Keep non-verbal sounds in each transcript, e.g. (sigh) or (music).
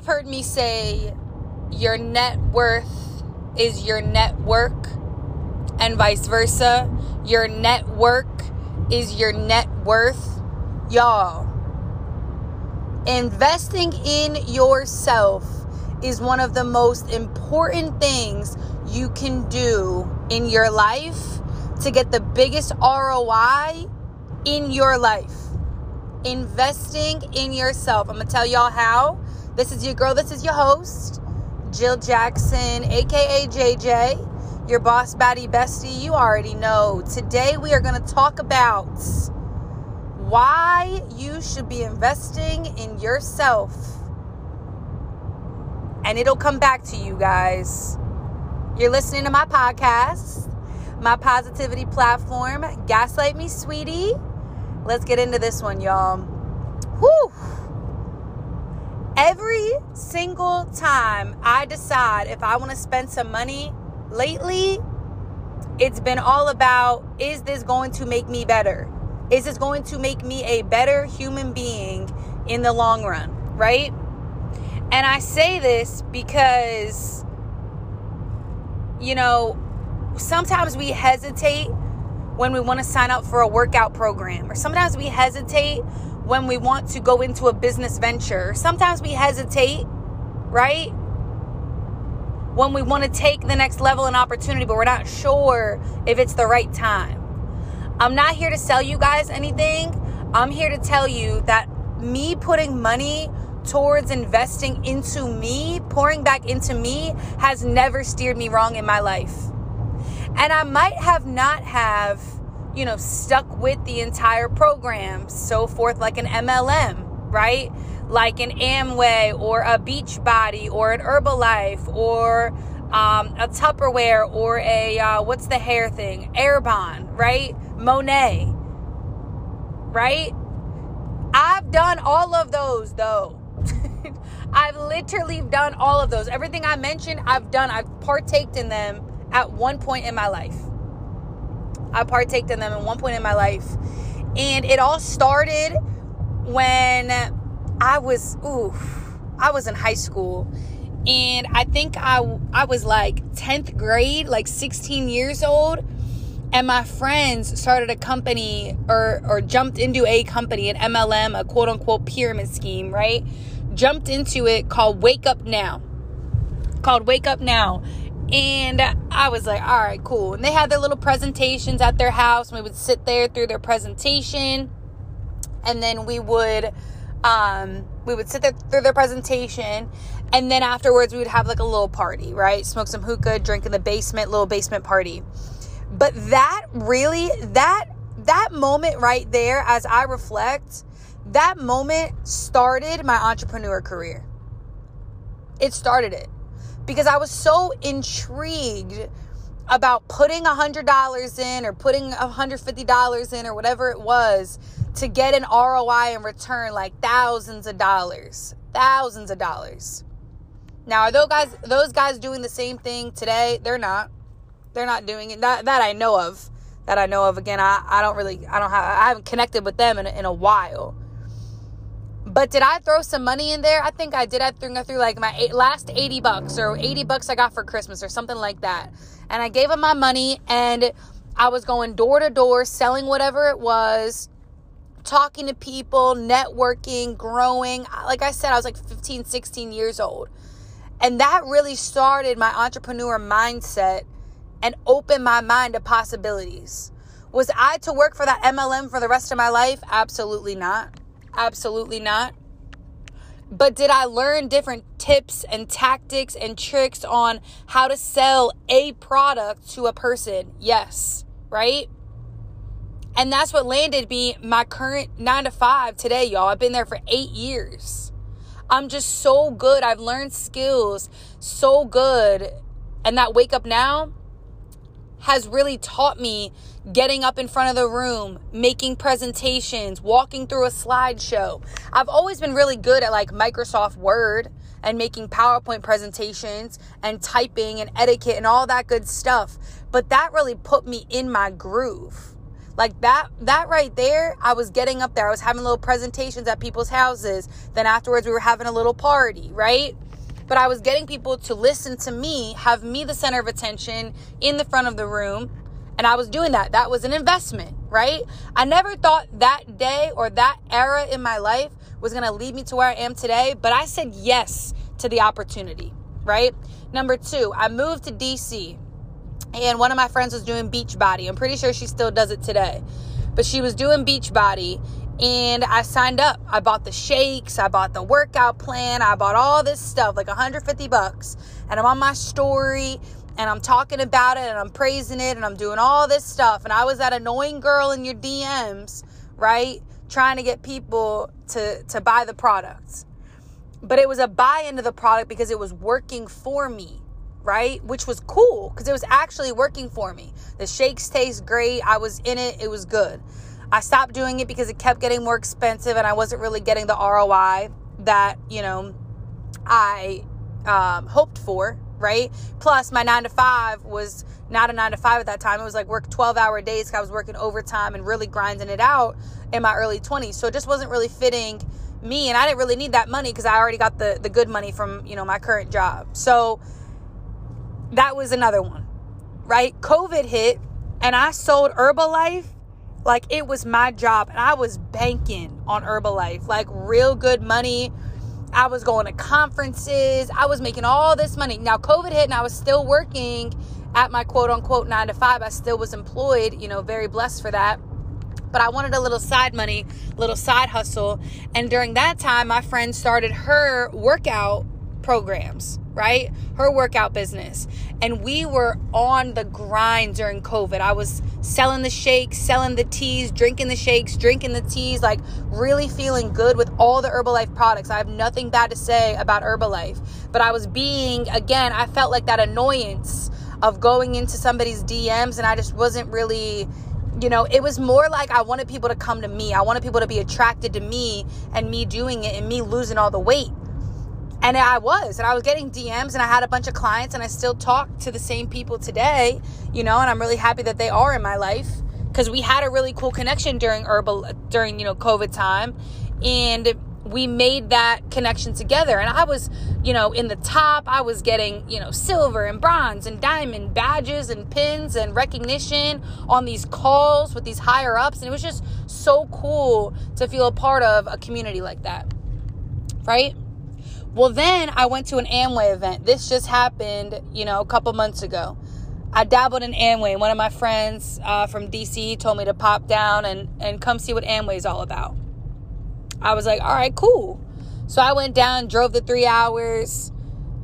have heard me say your net worth is your network and vice versa. Your network is your net worth. Y'all, investing in yourself is one of the most important things you can do in your life to get the biggest ROI in your life. Investing in yourself. I'm going to tell y'all how. This is your girl, this is your host, Jill Jackson, aka JJ, your boss baddie bestie. You already know. Today we are going to talk about why you should be investing in yourself. And it'll come back to you guys. You're listening to my podcast, my positivity platform, Gaslight Me Sweetie. Let's get into this one, y'all. Whew. Every single time I decide if I want to spend some money lately, it's been all about is this going to make me better? Is this going to make me a better human being in the long run, right? And I say this because, you know, sometimes we hesitate when we want to sign up for a workout program, or sometimes we hesitate when we want to go into a business venture. Sometimes we hesitate, right? When we want to take the next level and opportunity, but we're not sure if it's the right time. I'm not here to sell you guys anything. I'm here to tell you that me putting money towards investing into me, pouring back into me, has never steered me wrong in my life. And I might have not have, you know, stuck with the entire program, so forth, like an MLM, right? Like an Amway or a Beachbody or an Herbalife or um, a Tupperware or a, uh, what's the hair thing? Arbonne, right? Monat, right? I've done all of those though. (laughs) I've literally done all of those. Everything I mentioned, I've done. I've partaked in them at one point in my life. I partaked in them at one point in my life. And it all started when I was, ooh, I was in high school. And I think I, I was like 10th grade, like 16 years old. And my friends started a company or, or jumped into a company, an MLM, a quote unquote pyramid scheme, right? Jumped into it called Wake Up Now. Called Wake Up Now. And I was like, all right, cool. And they had their little presentations at their house. We would sit there through their presentation. And then we would um, we would sit there through their presentation. And then afterwards we would have like a little party, right? Smoke some hookah, drink in the basement, little basement party. But that really, that that moment right there, as I reflect, that moment started my entrepreneur career. It started it because I was so intrigued about putting a $100 in or putting a $150 in or whatever it was to get an ROI in return like thousands of dollars. Thousands of dollars. Now, are those guys those guys doing the same thing today? They're not. They're not doing it. That that I know of. That I know of. Again, I, I don't really I don't have I haven't connected with them in, in a while. But did I throw some money in there? I think I did. I threw, I threw like my eight, last 80 bucks or 80 bucks I got for Christmas or something like that. And I gave them my money and I was going door to door selling whatever it was, talking to people, networking, growing. Like I said, I was like 15, 16 years old. And that really started my entrepreneur mindset and opened my mind to possibilities. Was I to work for that MLM for the rest of my life? Absolutely not. Absolutely not. But did I learn different tips and tactics and tricks on how to sell a product to a person? Yes, right? And that's what landed me my current nine to five today, y'all. I've been there for eight years. I'm just so good. I've learned skills so good. And that wake up now has really taught me getting up in front of the room, making presentations, walking through a slideshow. I've always been really good at like Microsoft Word and making PowerPoint presentations and typing and etiquette and all that good stuff. But that really put me in my groove. Like that that right there, I was getting up there. I was having little presentations at people's houses. Then afterwards we were having a little party, right? But I was getting people to listen to me, have me the center of attention in the front of the room, and I was doing that. That was an investment, right? I never thought that day or that era in my life was going to lead me to where I am today, but I said yes to the opportunity, right? Number 2, I moved to DC and one of my friends was doing Beachbody. I'm pretty sure she still does it today. But she was doing Beachbody and I signed up. I bought the shakes, I bought the workout plan, I bought all this stuff, like 150 bucks. And I'm on my story and I'm talking about it and I'm praising it and I'm doing all this stuff. And I was that annoying girl in your DMs, right? Trying to get people to to buy the products. But it was a buy into the product because it was working for me right? Which was cool because it was actually working for me. The shakes taste great. I was in it, it was good. I stopped doing it because it kept getting more expensive and I wasn't really getting the ROI that, you know, I um, hoped for, right? Plus, my nine to five was not a nine to five at that time. It was like work 12 hour days. I was working overtime and really grinding it out in my early 20s. So it just wasn't really fitting me. And I didn't really need that money because I already got the, the good money from, you know, my current job. So, that was another one, right? COVID hit and I sold Herbalife like it was my job and I was banking on Herbalife, like real good money. I was going to conferences. I was making all this money. Now COVID hit and I was still working at my quote unquote 9 to 5. I still was employed, you know, very blessed for that. But I wanted a little side money, little side hustle. And during that time, my friend started her workout programs right? Her workout business. And we were on the grind during COVID. I was selling the shakes, selling the teas, drinking the shakes, drinking the teas, like really feeling good with all the Herbalife products. I have nothing bad to say about Herbalife. But I was being, again, I felt like that annoyance of going into somebody's DMs and I just wasn't really you know, it was more like I wanted people to come to me. I wanted people to be attracted to me and me doing it and me losing all the weight. And I was, and I was getting DMs, and I had a bunch of clients, and I still talk to the same people today, you know, and I'm really happy that they are in my life because we had a really cool connection during herbal during you know COVID time, and we made that connection together. And I was, you know, in the top. I was getting you know silver and bronze and diamond badges and pins and recognition on these calls with these higher ups, and it was just so cool to feel a part of a community like that, right? Well, then I went to an Amway event. This just happened, you know, a couple months ago. I dabbled in Amway. One of my friends uh, from DC told me to pop down and, and come see what Amway is all about. I was like, all right, cool. So I went down, drove the three hours.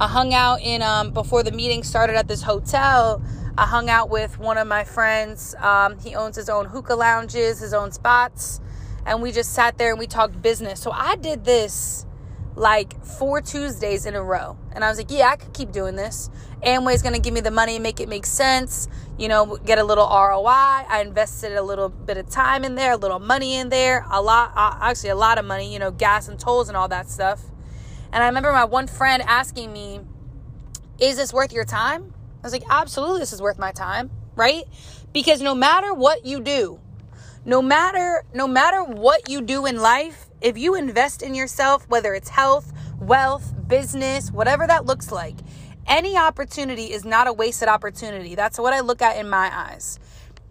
I hung out in, um, before the meeting started at this hotel. I hung out with one of my friends. Um, he owns his own hookah lounges, his own spots. And we just sat there and we talked business. So I did this like four Tuesdays in a row. And I was like, yeah, I could keep doing this. Amway's to give me the money, make it make sense, you know, get a little ROI. I invested a little bit of time in there, a little money in there, a lot, uh, actually, a lot of money, you know, gas and tolls and all that stuff. And I remember my one friend asking me, is this worth your time? I was like, absolutely, this is worth my time, right? Because no matter what you do, no matter no matter what you do in life, if you invest in yourself, whether it's health, wealth, business, whatever that looks like, any opportunity is not a wasted opportunity. That's what I look at in my eyes.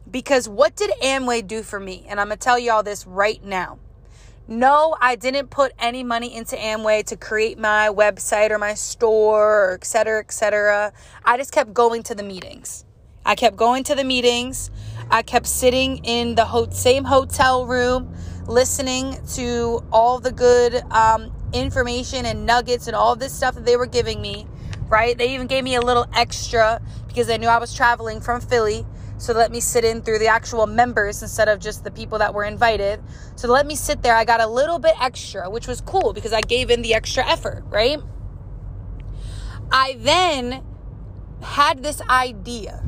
Because what did Amway do for me? And I'm going to tell you all this right now. No, I didn't put any money into Amway to create my website or my store or et cetera, et cetera. I just kept going to the meetings. I kept going to the meetings. I kept sitting in the ho- same hotel room listening to all the good um, information and nuggets and all this stuff that they were giving me, right? They even gave me a little extra because they knew I was traveling from Philly. So let me sit in through the actual members instead of just the people that were invited. So let me sit there. I got a little bit extra, which was cool because I gave in the extra effort, right? I then had this idea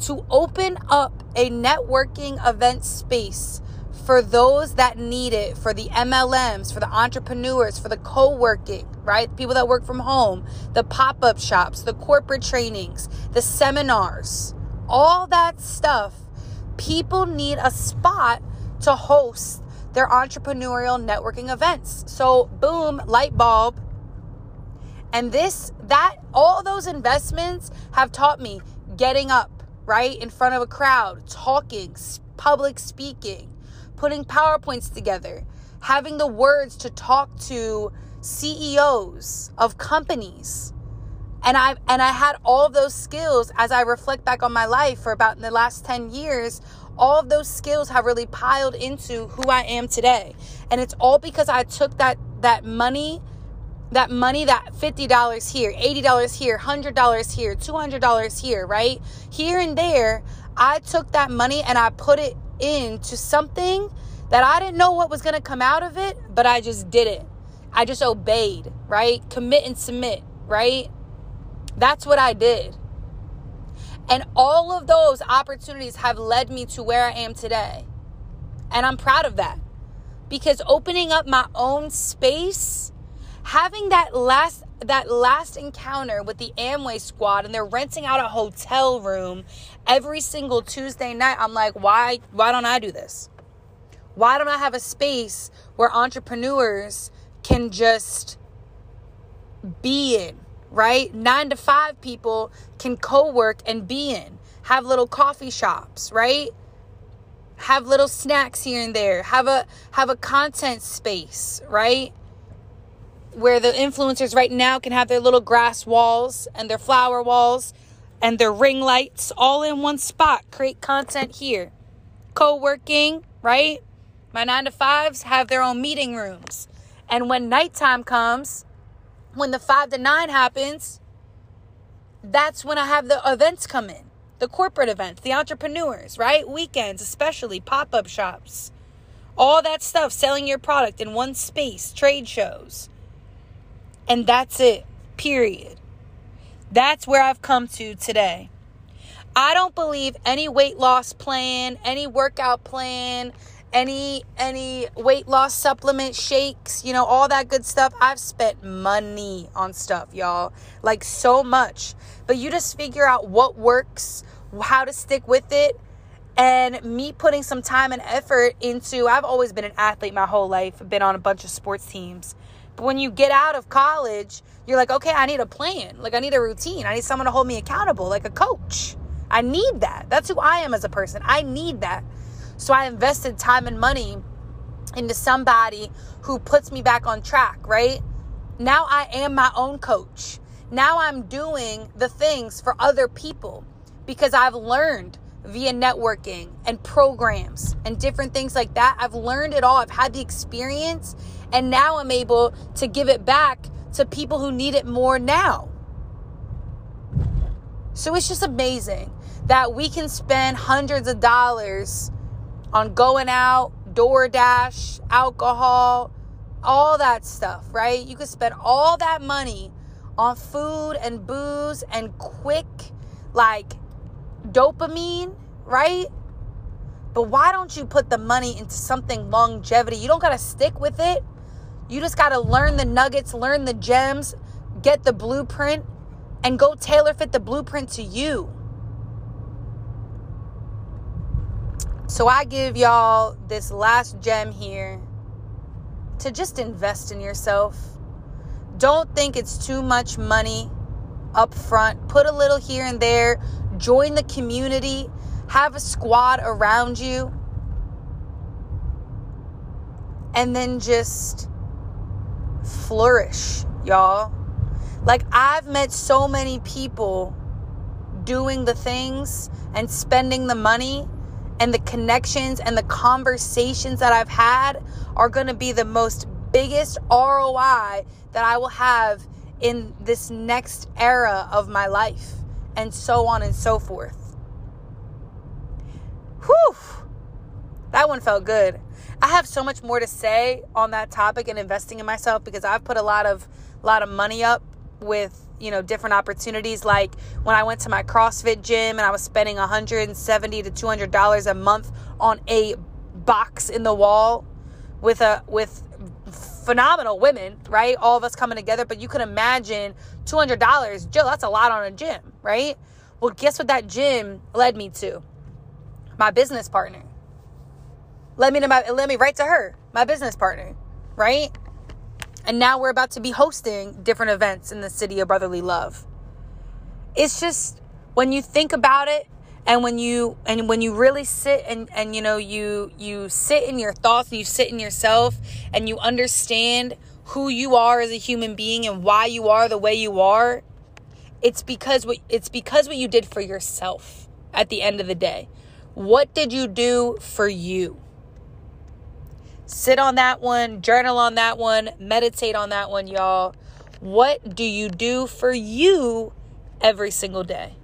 to open up a networking event space for those that need it, for the MLMs, for the entrepreneurs, for the co working, right? People that work from home, the pop up shops, the corporate trainings, the seminars, all that stuff. people need a spot to host their entrepreneurial networking events. So, boom, light bulb. And this, that, all those investments have taught me getting up, right, in front of a crowd, talking, public speaking, putting PowerPoints together, having the words to talk to CEOs of companies. And I and I had all of those skills as I reflect back on my life for about the last 10 years all of those skills have really piled into who I am today. And it's all because I took that that money that money that $50 here, $80 here, $100 here, $200 here, right? Here and there, I took that money and I put it into something that I didn't know what was going to come out of it, but I just did it. I just obeyed, right? Commit and submit, right? That's what I did. And all of those opportunities have led me to where I am today. And I'm proud of that. Because opening up my own space, having that last that last encounter with the Amway squad and they're renting out a hotel room every single Tuesday night, I'm like, why why don't I do this? Why don't I have a space where entrepreneurs can just be in? right? Nine to five people can co work and be in, have little coffee shops, right? Have little snacks here and there, have a have a content space, right? Where the influencers right now can have their little grass walls and their flower walls and their ring lights all in one spot. Create content here. Co working, right? My nine to fives have their own meeting rooms. And when nighttime comes, when the five to nine happens, that's when I have the events come in the corporate events, the entrepreneurs, right? Weekends, especially pop up shops, all that stuff, selling your product in one space, trade shows. And that's it, period. That's where I've come to today. I don't believe any weight loss plan, any workout plan, any any weight loss supplement shakes you know all that good stuff i've spent money on stuff y'all like so much but you just figure out what works how to stick with it and me putting some time and effort into i've always been an athlete my whole life been on a bunch of sports teams when you get out of college you're like okay i need a plan like i need a routine i need someone to hold me accountable like a coach i need that that's who i am as a person i need that so I invested time and money into somebody who puts me back on track, right? Now I am my own coach. Now I'm doing the things for other people because I've learned via networking and programs and different things like that. I've learned it all. I've had the experience and now I'm able to give it back to people who need it more now. So it's just amazing that we can spend hundreds of dollars on going out, DoorDash, alcohol, all that stuff, right? You could spend all that money on food and booze and quick, like dopamine, right? But why don't you put the money into something longevity? You don't got to stick with it. You just got to learn the nuggets, learn the gems, get the blueprint, and go tailor fit the blueprint to you. So I give y'all this last gem here to just invest in yourself. Don't think it's too much money up front. Put a little here and there. Join the community. Have a squad around you. And then just flourish, y'all. Like, I've met so many people doing the things and spending the money and the connections and the conversations that I've had are going to be the most biggest ROI that I will have in this next era of my life, and so on and so forth. Whew, that one felt good. I have so much more to say on that topic and investing in myself because I've put a lot of lot of money up with you know different opportunities like when i went to my crossfit gym and i was spending 170 to 200 dollars a month on a box in the wall with a with phenomenal women right all of us coming together but you can imagine 200 dollars joe that's a lot on a gym right well guess what that gym led me to my business partner. Let me my, let me write to her, my business partner, right? And now we're about to be hosting different events in the city of brotherly love. It's just when you think about it and when you and when you really sit and and you know you you sit in your thoughts and you sit in yourself and you understand who you are as a human being and why you are the way you are it's because what it's because what you did for yourself at the end of the day what did you do for you Sit on that one, journal on that one, meditate on that one, y'all. What do you do for you every single day?